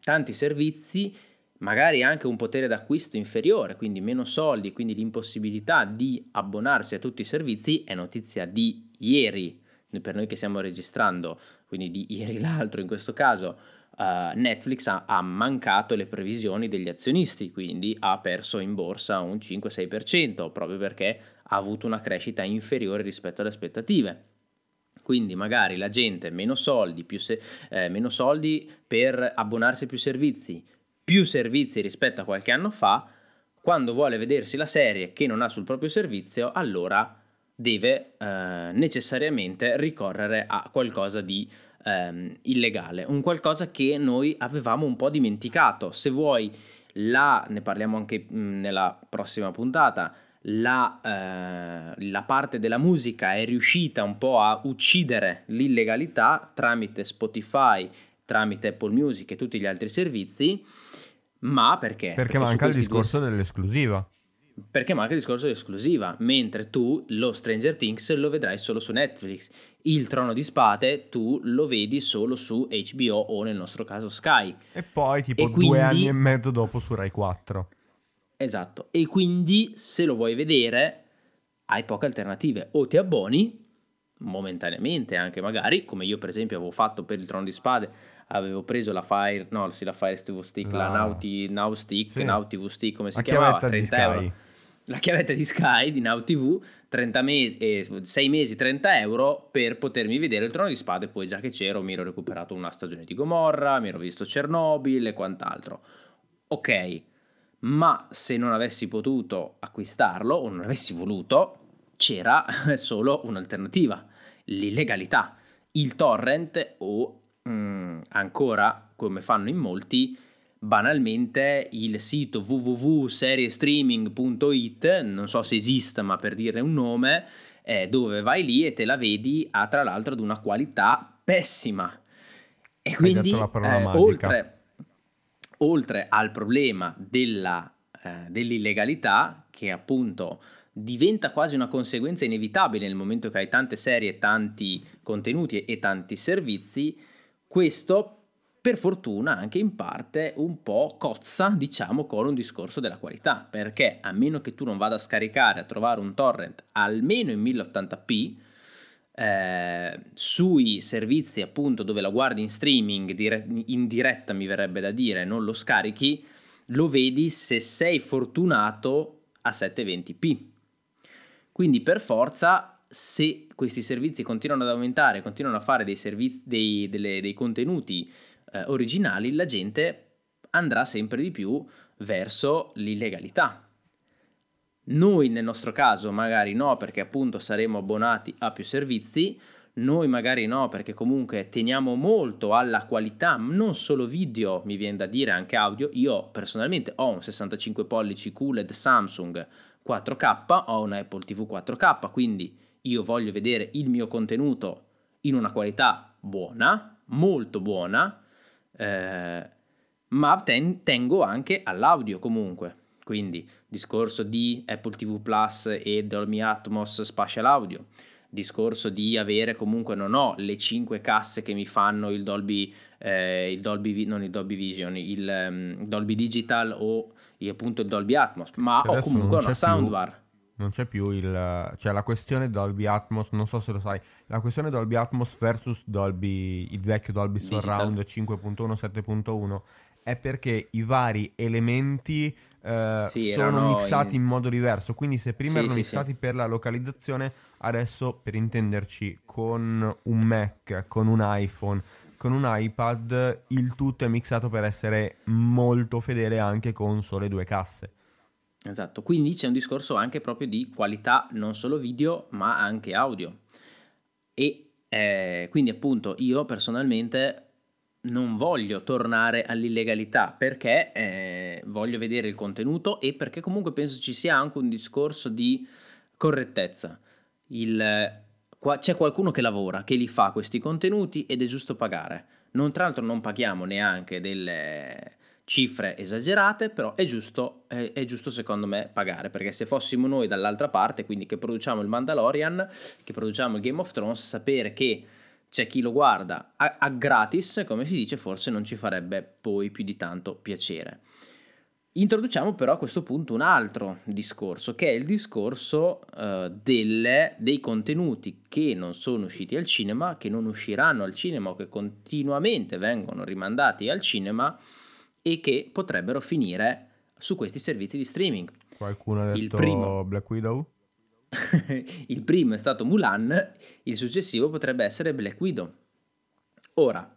tanti servizi, magari anche un potere d'acquisto inferiore, quindi meno soldi, quindi l'impossibilità di abbonarsi a tutti i servizi è notizia di ieri, per noi che stiamo registrando, quindi di ieri l'altro in questo caso, uh, Netflix ha, ha, mancato le previsioni degli azionisti, quindi ha perso in borsa un 5-6%, proprio perché ha avuto una crescita inferiore rispetto alle aspettative. Quindi magari la gente meno soldi, se, eh, meno soldi per abbonarsi a più servizi, più servizi rispetto a qualche anno fa, quando vuole vedersi la serie che non ha sul proprio servizio, allora deve eh, necessariamente ricorrere a qualcosa di ehm, illegale, un qualcosa che noi avevamo un po' dimenticato. Se vuoi, la, ne parliamo anche mh, mm, nella prossima puntata, la, eh, la, parte della musica è riuscita un po' a uccidere l'illegalità tramite Spotify, tramite Apple Music e tutti gli altri servizi, ma perché? Perché, perché manca il discorso due... dell'esclusiva. Perché manca il discorso dell'esclusiva, mentre tu lo Stranger Things lo vedrai solo su Netflix, il Trono di Spade tu lo vedi solo su HBO o nel nostro caso Sky. E poi tipo e quindi... due anni e mezzo dopo su Rai 4. Esatto, e quindi se lo vuoi vedere hai poche alternative, o ti abboni momentaneamente anche magari, come io per esempio avevo fatto per il Trono di Spade, avevo preso la Fire, no, sì, la Fire TV Stick, no. la Nauti, Now Stick, sì. Now TV Stick, come si chiamava? 30 euro. La chiavetta di Sky di Now TV, 30 mesi, eh, 6 mesi, 30 euro per potermi vedere il Trono di Spade. Poi, già che c'ero, mi ero recuperato una stagione di Gomorra, mi ero visto Chernobyl e quant'altro. Ok, ma se non avessi potuto acquistarlo o non avessi voluto, c'era [laughs] solo un'alternativa, l'illegalità. Il torrent o mm, ancora, come fanno in molti, banalmente il sito www.seriestreaming.it, non so se esista ma per dire un nome, eh, dove vai lì e te la vedi ha tra l'altro di una qualità pessima. E quindi eh, oltre, oltre, al problema della, eh, dell'illegalità, che appunto diventa quasi una conseguenza inevitabile nel momento che hai tante serie, tanti contenuti e tanti servizi, questo per fortuna anche in parte un po' cozza, diciamo, con un discorso della qualità, perché a meno che tu non vada a scaricare, a trovare un torrent almeno in 1080p, eh, sui servizi appunto dove la guardi in streaming, dire- in diretta mi verrebbe da dire, non lo scarichi, lo vedi se sei fortunato a 720p. Quindi per forza, se questi servizi continuano ad aumentare, continuano a fare dei, servizi, dei, delle, dei contenuti eh, originali, la gente andrà sempre di più verso l'illegalità. Noi nel nostro caso magari no perché appunto saremo abbonati a più servizi, noi magari no perché comunque teniamo molto alla qualità, non solo video, mi viene da dire anche audio. Io personalmente ho un 65 pollici QLED Samsung 4K, ho un Apple TV 4K, quindi io voglio vedere il mio contenuto in una qualità buona, molto buona, eh, ma ten- tengo anche all'audio comunque. Quindi discorso di Apple TV Plus e Dolby Atmos Spatial Audio, discorso di avere comunque non ho le 5 casse che mi fanno il Dolby, eh, il Dolby non il Dolby Vision, il um, Dolby Digital o appunto il Dolby Atmos, ma ho comunque una soundbar non c'è più il... cioè la questione Dolby Atmos, non so se lo sai, la questione Dolby Atmos versus Dolby, il vecchio Dolby Digital. Surround 5.1, 7.1 è perché i vari elementi eh, sì, sono mixati in... in... modo diverso, quindi se prima sì, erano sì, mixati per la localizzazione, adesso per intenderci con un Mac, con un iPhone, con un iPad, il tutto è mixato per essere molto fedele anche con sole due casse. Esatto, quindi c'è un discorso anche proprio di qualità non solo video ma anche audio. E eh, quindi appunto io personalmente non voglio tornare all'illegalità perché eh, voglio vedere il contenuto e perché comunque penso ci sia anche un discorso di correttezza. Il, qua, c'è qualcuno che lavora, che li fa questi contenuti ed è giusto pagare. Non, tra l'altro non paghiamo neanche delle cifre esagerate, però è giusto, è, è, giusto secondo me pagare, perché se fossimo noi dall'altra parte, quindi che produciamo il Mandalorian, che produciamo il Game of Thrones, sapere che c'è chi lo guarda a, a gratis, come si dice, forse non ci farebbe poi più di tanto piacere. Introduciamo però a questo punto un altro discorso, che è il discorso uh, delle, dei contenuti che non sono usciti al cinema, che non usciranno al cinema o che continuamente vengono rimandati al cinema e che potrebbero finire su questi servizi di streaming. Qualcuno ha detto il primo, Black Widow? [laughs] il primo è stato Mulan, il successivo potrebbe essere Black Widow. Ora,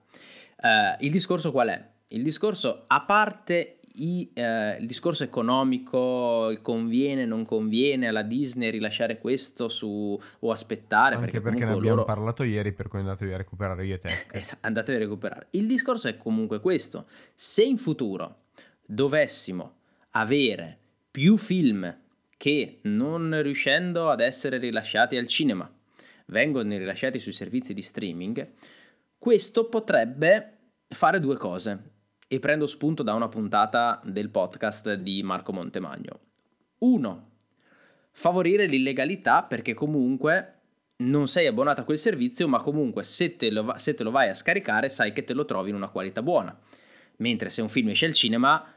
eh, il discorso qual è? Il discorso, a parte i, eh, il discorso economico, conviene, non conviene alla Disney rilasciare questo su, o aspettare. Anche perché, perché ne abbiamo loro... parlato ieri, per cui andatevi a recuperare io e te. [laughs] Esatto, andatevi a recuperare. Il discorso è comunque questo. Se in futuro dovessimo avere più film che non riuscendo ad essere rilasciati al cinema vengono rilasciati sui servizi di streaming, questo potrebbe fare due cose e prendo spunto da una puntata del podcast di Marco Montemagno. Uno, favorire l'illegalità perché comunque non sei abbonato a quel servizio, ma comunque se te, lo, se te lo vai a scaricare sai che te lo trovi in una qualità buona. Mentre se un film esce al cinema,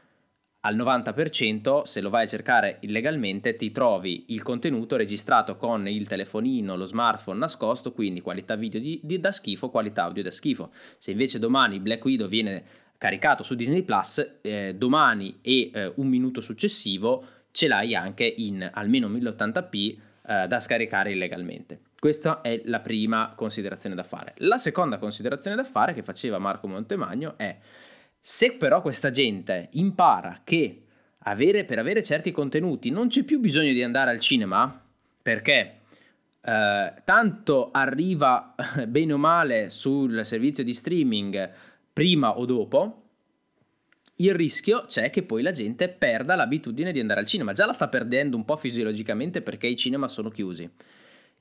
al 90% se lo vai a cercare illegalmente ti trovi il contenuto registrato con il telefonino, lo smartphone nascosto, quindi qualità video di, di, da schifo, qualità audio da schifo. Se invece domani Black Widow viene caricato su Disney Plus, eh, domani e eh, un minuto successivo ce l'hai anche in almeno 1080p eh, da scaricare illegalmente. Questa è la prima considerazione da fare. La seconda considerazione da fare che faceva Marco Montemagno è se però questa gente impara che avere, per avere certi contenuti non c'è più bisogno di andare al cinema, perché eh, tanto arriva [laughs] bene o male sul servizio di streaming prima o dopo, il rischio c'è che poi la gente perda l'abitudine di andare al cinema. Già la sta perdendo un po' fisiologicamente perché i cinema sono chiusi.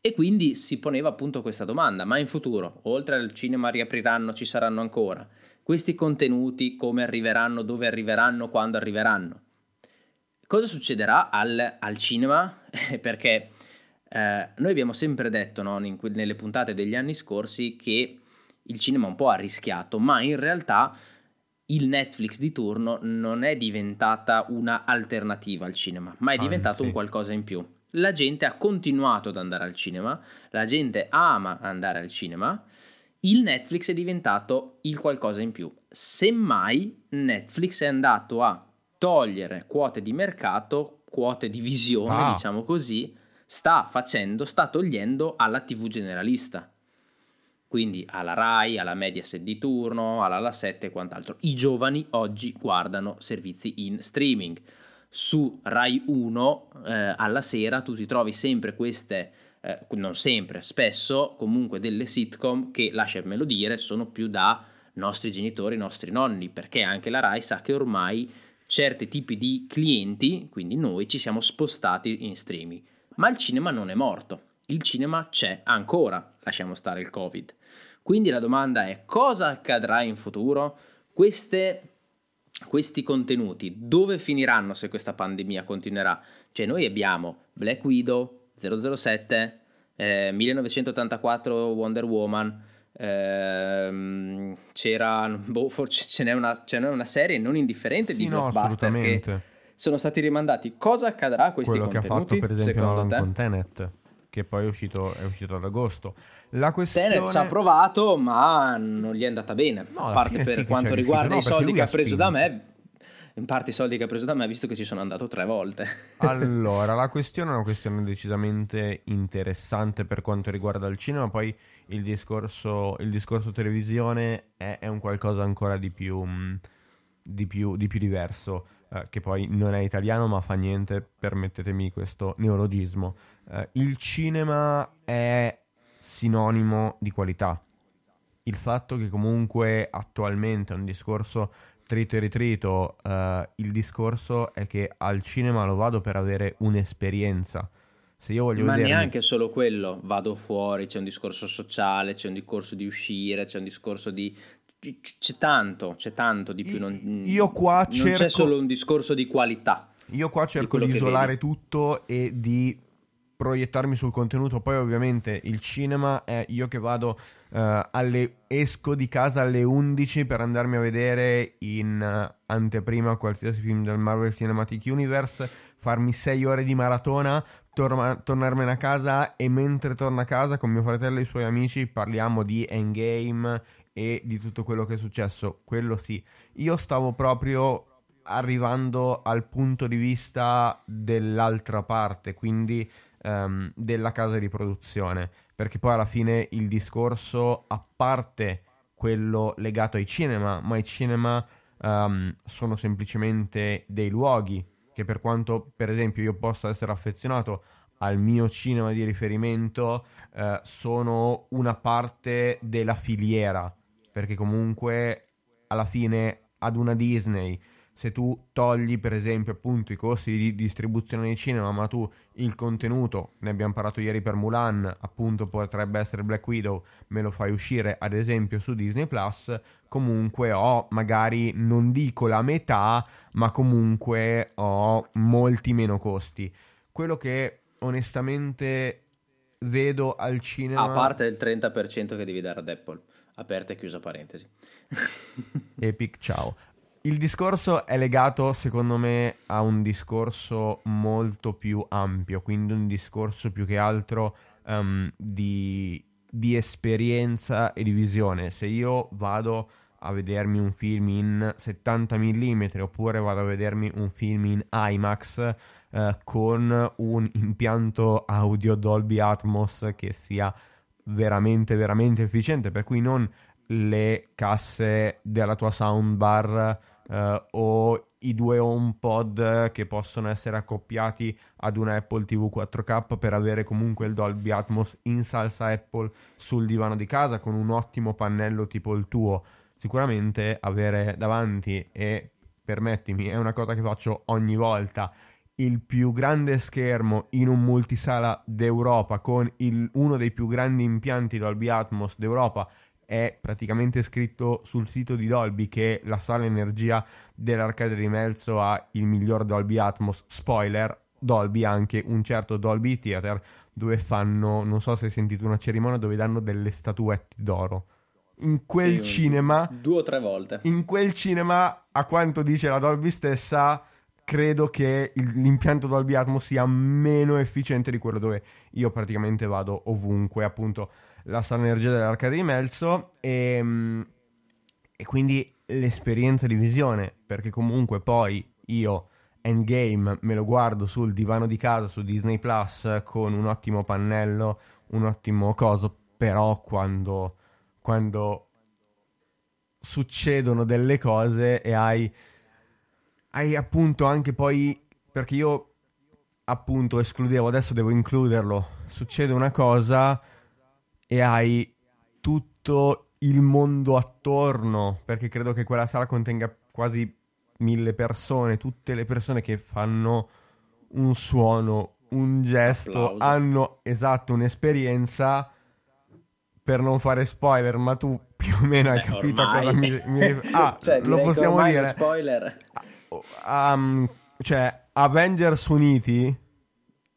E quindi si poneva appunto questa domanda, ma in futuro, oltre al cinema riapriranno, ci saranno ancora? Questi contenuti come arriveranno, dove arriveranno, quando arriveranno? Cosa succederà al, al cinema? [laughs] perché eh, noi abbiamo sempre detto no, in, nelle puntate degli anni scorsi che il cinema un po' ha rischiato, ma in realtà il Netflix di turno non è diventata una alternativa al cinema, ma è diventato ah, sì. un qualcosa in più. La gente ha continuato ad andare al cinema, la gente ama andare al cinema, il Netflix è diventato il qualcosa in più. Semmai Netflix è andato a togliere quote di mercato, quote di visione, ah. diciamo così, sta facendo, sta togliendo alla TV generalista quindi alla RAI, alla Mediaset di turno, alla La 7 e quant'altro. I giovani oggi guardano servizi in streaming. Su Rai 1 eh, alla sera tu ti trovi sempre queste, eh, non sempre, spesso comunque delle sitcom che, lasciamelo dire, sono più da nostri genitori, nostri nonni, perché anche la RAI sa che ormai certi tipi di clienti, quindi noi, ci siamo spostati in streaming. Ma il cinema non è morto, il cinema c'è ancora, lasciamo stare il Covid. Quindi la domanda è cosa accadrà in futuro? Queste, questi contenuti dove finiranno se questa pandemia continuerà? Cioè noi abbiamo Black Widow, 007, eh, 1984 Wonder Woman, ehm, c'era, boh, forse ce n'è, una, ce n'è una serie non indifferente di sì, blockbuster no, che sono stati rimandati. Cosa accadrà a questi Quello contenuti? Quello che ha fatto per esempio Nolan con Tenet che poi è uscito, è uscito ad agosto. La questione... Tenet ci ha provato, ma non gli è andata bene. No, a parte per sì quanto riguarda no, i soldi che ha preso da me, in parte i soldi che ha preso da me, visto che ci sono andato tre volte. [laughs] allora, la questione è una questione decisamente interessante per quanto riguarda il cinema, poi il discorso, il discorso televisione è, è, un qualcosa ancora di più, mm, di più, di più diverso. Eh, che poi non è italiano ma fa niente, permettetemi questo neologismo. Eh, il cinema è sinonimo di qualità. Il fatto che comunque attualmente è un discorso trito e ritrito, eh, il discorso è che al cinema lo vado per avere un'esperienza. Se io voglio Ma vedermi... neanche solo quello, vado fuori, c'è un discorso sociale, c'è un discorso di uscire, c'è un discorso di c'è tanto, c'è tanto di più. Non, io qua cerco... non c'è solo un discorso di qualità. Io qua cerco di, di isolare tutto e di proiettarmi sul contenuto. Poi, ovviamente, il cinema è io che vado uh, alle. esco di casa alle 11 per andarmi a vedere in uh, anteprima qualsiasi film del Marvel Cinematic Universe, farmi 6 ore di maratona, torna- tornarmene a casa e mentre torno a casa con mio fratello e i suoi amici parliamo di Endgame e di tutto quello che è successo, quello sì. Io stavo proprio arrivando al punto di vista dell'altra parte, quindi um, della casa di produzione, perché poi alla fine il discorso, a parte quello legato ai cinema, ma i cinema um, sono semplicemente dei luoghi che per quanto per esempio io possa essere affezionato al mio cinema di riferimento, eh, sono una parte della filiera perché comunque alla fine ad una Disney se tu togli per esempio appunto i costi di distribuzione di cinema ma tu il contenuto ne abbiamo parlato ieri per Mulan appunto potrebbe essere Black Widow me lo fai uscire ad esempio su Disney Plus comunque ho magari non dico la metà ma comunque ho molti meno costi quello che onestamente vedo al cinema... A parte il 30% che devi dare ad Apple, aperta e chiusa parentesi. Epic, ciao. Il discorso è legato, secondo me, a un discorso molto più ampio, quindi un discorso più che altro um, di, di esperienza e di visione. Se io vado a vedermi un film in 70 mm oppure vado a vedermi un film in IMAX eh, con un impianto audio Dolby Atmos che sia veramente veramente efficiente per cui non le casse della tua soundbar eh, o i due HomePod che possono essere accoppiati ad una Apple TV 4K per avere comunque il Dolby Atmos in salsa Apple sul divano di casa con un ottimo pannello tipo il tuo. Sicuramente avere davanti e permettimi, è una cosa che faccio ogni volta il più grande schermo in un multisala d'Europa con il, uno dei più grandi impianti Dolby Atmos d'Europa è praticamente scritto sul sito di Dolby che la sala energia dell'arcade di Melzo ha il miglior Dolby Atmos. Spoiler, Dolby anche un certo Dolby Theater dove fanno, non so se hai sentito una cerimonia dove danno delle statuette d'oro. In quel sì, cinema... Due o tre volte. In quel cinema, a quanto dice la Dolby stessa, credo che il, l'impianto Dolby Atmos sia meno efficiente di quello dove io praticamente vado ovunque, appunto la sala energia dell'arcade di Melzo e, ehm, e quindi l'esperienza di visione, perché comunque poi io Endgame me lo guardo sul divano di casa su Disney Plus con un ottimo pannello, un ottimo coso, però quando, quando succedono delle cose e hai, hai appunto anche poi, perché io appunto escludevo, adesso devo includerlo, succede una cosa e hai tutto il mondo attorno, perché credo che quella sala contenga quasi mille persone, tutte le persone che fanno un suono, un gesto, Applauso. hanno esatto un'esperienza per non fare spoiler, ma tu più o meno hai Beh, capito ormai. cosa mi, mi... [laughs] Ah, cioè, lo possiamo dire. Spoiler. Um, cioè, Avengers Uniti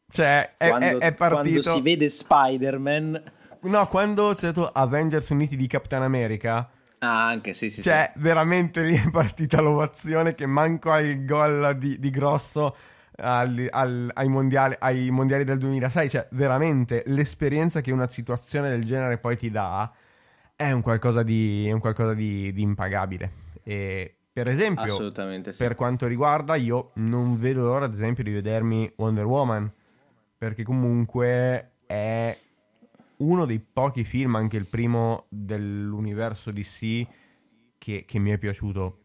cioè, è, quando, è, è partito... Quando si vede Spider-Man No, quando c'è stato Avengers Uniti di Capitan America. Ah, anche sì, sì. Cioè, sì. veramente lì è partita l'ovazione che manco ai gol di, di grosso al, al, ai, mondiali, ai, mondiali, del 2006. Cioè, veramente l'esperienza che una situazione del genere poi ti dà è un qualcosa di, un qualcosa di, di impagabile. E per esempio, sì. per quanto riguarda, io non vedo l'ora, ad esempio, di vedermi Wonder Woman. Perché comunque è uno dei pochi film, anche il primo dell'universo DC, che, che mi è piaciuto.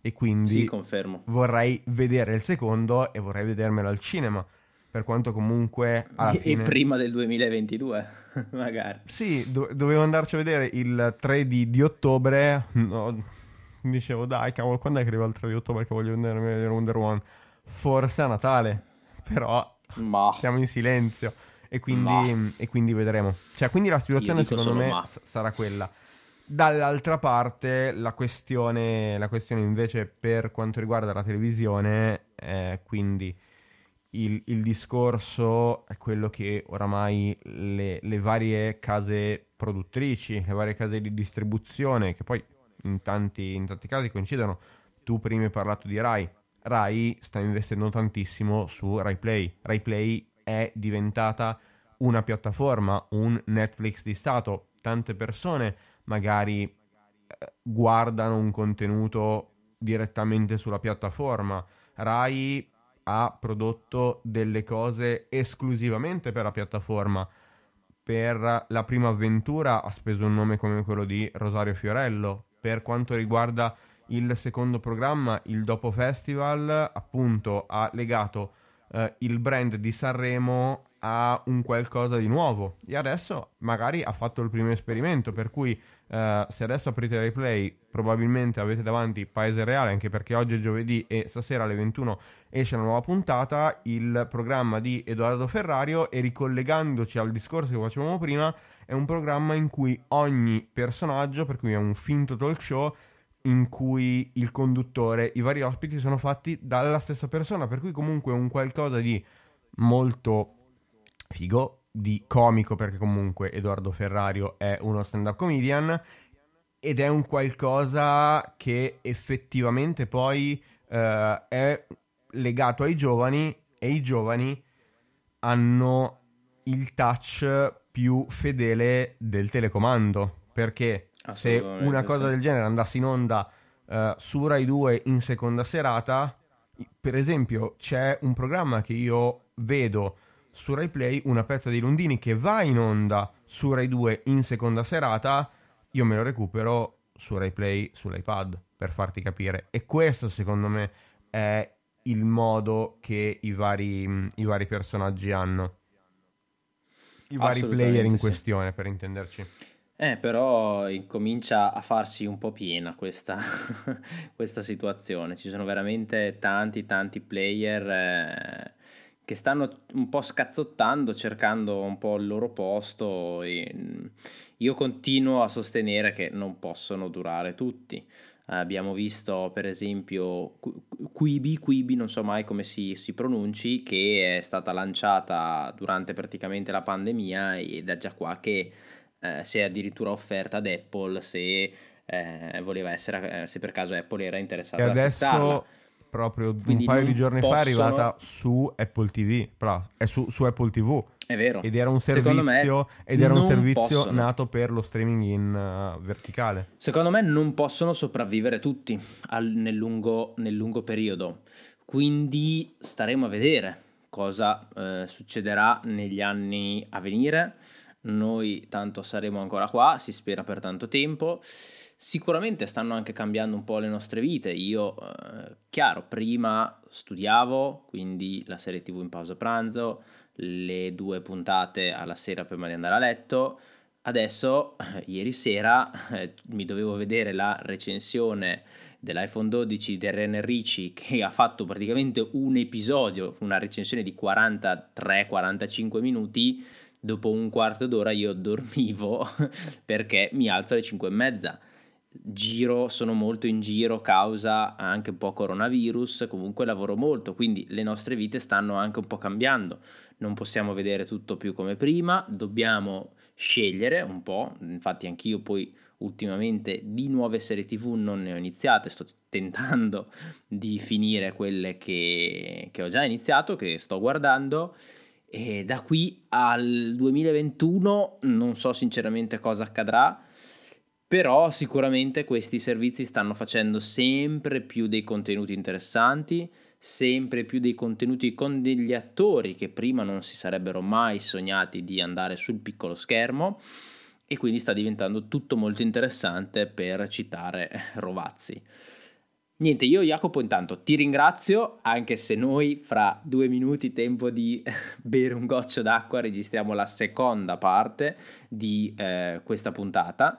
E quindi sì, confermo. vorrei vedere il secondo e vorrei vedermelo al cinema. Per quanto comunque e, fine... prima del 2022, [laughs] magari. Sì, do- dovevo andarci a vedere il 3 di, di ottobre. No, dicevo, dai, cavolo, quando è che arriva il 3 di ottobre che voglio vedere Wonder Woman? Forse a Natale, però Ma... siamo in silenzio. E quindi, e quindi vedremo. Cioè, quindi la situazione secondo me s- sarà quella. Dall'altra parte, la questione, la questione invece per quanto riguarda la televisione, è quindi il, il discorso è quello che oramai le, le, varie case produttrici, le varie case di distribuzione, che poi in tanti, in tanti casi coincidono, tu prima hai parlato di Rai, Rai sta investendo tantissimo su Rai Play. Rai Play è diventata una piattaforma, un Netflix di Stato. Tante persone magari eh, guardano un contenuto direttamente sulla piattaforma. Rai ha prodotto delle cose esclusivamente per la piattaforma. Per la prima avventura ha speso un nome come quello di Rosario Fiorello. Per quanto riguarda il secondo programma, il Dopo Festival, appunto ha legato uh, il brand di Sanremo a un qualcosa di nuovo. E adesso magari ha fatto il primo esperimento per cui uh, se adesso aprite replay probabilmente avete davanti Paese Reale anche perché oggi è giovedì e stasera alle 21 esce una nuova puntata il programma di Edoardo Ferrario e ricollegandoci al discorso che facevamo prima è un programma in cui ogni personaggio per cui è un finto talk show in cui il conduttore, i vari ospiti sono fatti dalla stessa persona, per cui comunque un qualcosa di molto figo, di comico perché comunque Edoardo Ferrario è uno stand-up comedian ed è un qualcosa che effettivamente poi eh, è legato ai giovani e i giovani hanno il touch più fedele del telecomando perché se una cosa sì. del genere andasse in onda uh, su Rai 2 in seconda serata per esempio c'è un programma che io vedo su Rai Play una pezza di Lundini che va in onda su Rai 2 in seconda serata io me lo recupero su Rai Play sull'iPad per farti capire e questo secondo me è il modo che i vari, i vari personaggi hanno. I vari player in questione, per intenderci. Eh, però incomincia a farsi un po' piena questa, [laughs] questa situazione. Ci sono veramente tanti, tanti player eh, che stanno un po' scazzottando, cercando un po' il loro posto. Mm, io continuo a sostenere che non possono durare tutti. Abbiamo visto per esempio Quibi, Quibi non so mai come si, si, pronunci, che è stata lanciata durante praticamente la pandemia ed è già qua che eh, si è addirittura offerta ad Apple se, eh, voleva essere, eh, se per caso Apple era interessata e ad adesso proprio Quindi un paio di giorni possono... fa è arrivata su Apple TV, è su, su Apple TV. È vero. Ed era un servizio, ed era un servizio nato per lo streaming in uh, verticale. Secondo me non possono sopravvivere tutti al, nel, lungo, nel, lungo, periodo. Quindi staremo a vedere cosa eh, succederà negli anni a venire. Noi tanto saremo ancora qua, si spera per tanto tempo. Sicuramente stanno anche cambiando un po' le nostre vite. Io, eh, chiaro, prima studiavo, quindi la serie TV in pausa pranzo, le due puntate alla sera prima di andare a letto. Adesso, [laughs] ieri sera, eh, [laughs] mi dovevo vedere la recensione dell'iPhone 12 di René Ricci che ha fatto praticamente un episodio, una recensione di 43-45 minuti. Dopo un quarto d'ora io dormivo [laughs] perché mi alzo alle 5 e mezza. Giro, sono molto in giro causa anche un po' coronavirus, comunque lavoro molto, quindi le nostre vite stanno anche un po' cambiando, non possiamo vedere tutto più come prima, dobbiamo scegliere un po', infatti anch'io poi ultimamente di nuove serie tv non ne ho iniziate, sto tentando di finire quelle che, che ho già iniziato, che sto guardando e da qui al 2021 non so sinceramente cosa accadrà però sicuramente questi servizi stanno facendo sempre più dei contenuti interessanti, sempre più dei contenuti con degli attori che prima non si sarebbero mai sognati di andare sul piccolo schermo e quindi sta diventando tutto molto interessante per citare Rovazzi. Niente, io Jacopo intanto ti ringrazio, anche se noi fra due minuti tempo di [laughs] bere un goccio d'acqua registriamo la seconda parte di eh, questa puntata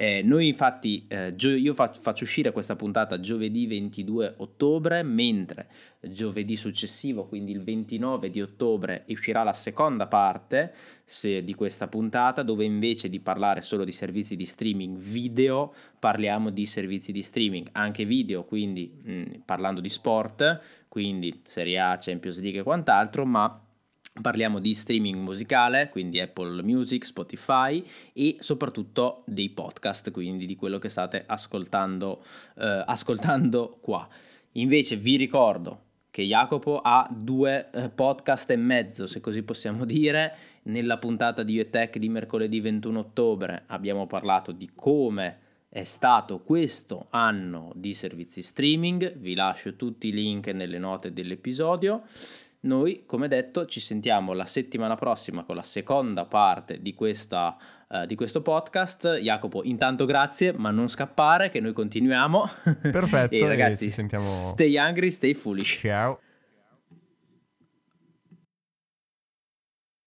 eh, noi infatti, eh, gio- io faccio, faccio uscire questa puntata giovedì 22 ottobre, mentre giovedì successivo, quindi il 29 di ottobre, uscirà la seconda parte se, di questa puntata, dove invece di parlare solo di servizi di streaming video, parliamo di servizi di streaming anche video, quindi mh, parlando di sport, quindi Serie A, Champions League e quant'altro, ma Parliamo di streaming musicale, quindi Apple Music, Spotify e soprattutto dei podcast, quindi di quello che state ascoltando, eh, ascoltando qua. Invece vi ricordo che Jacopo ha due eh, podcast e mezzo, se così possiamo dire. Nella puntata di UTech di mercoledì 21 ottobre abbiamo parlato di come è stato questo anno di servizi streaming. Vi lascio tutti i link nelle note dell'episodio. Noi, come detto, ci sentiamo la settimana prossima con la seconda parte di, questa, uh, di questo podcast. Jacopo, intanto grazie, ma non scappare che noi continuiamo. [laughs] Perfetto. e ragazzi, sentiamo... stay hungry, stay foolish. Ciao.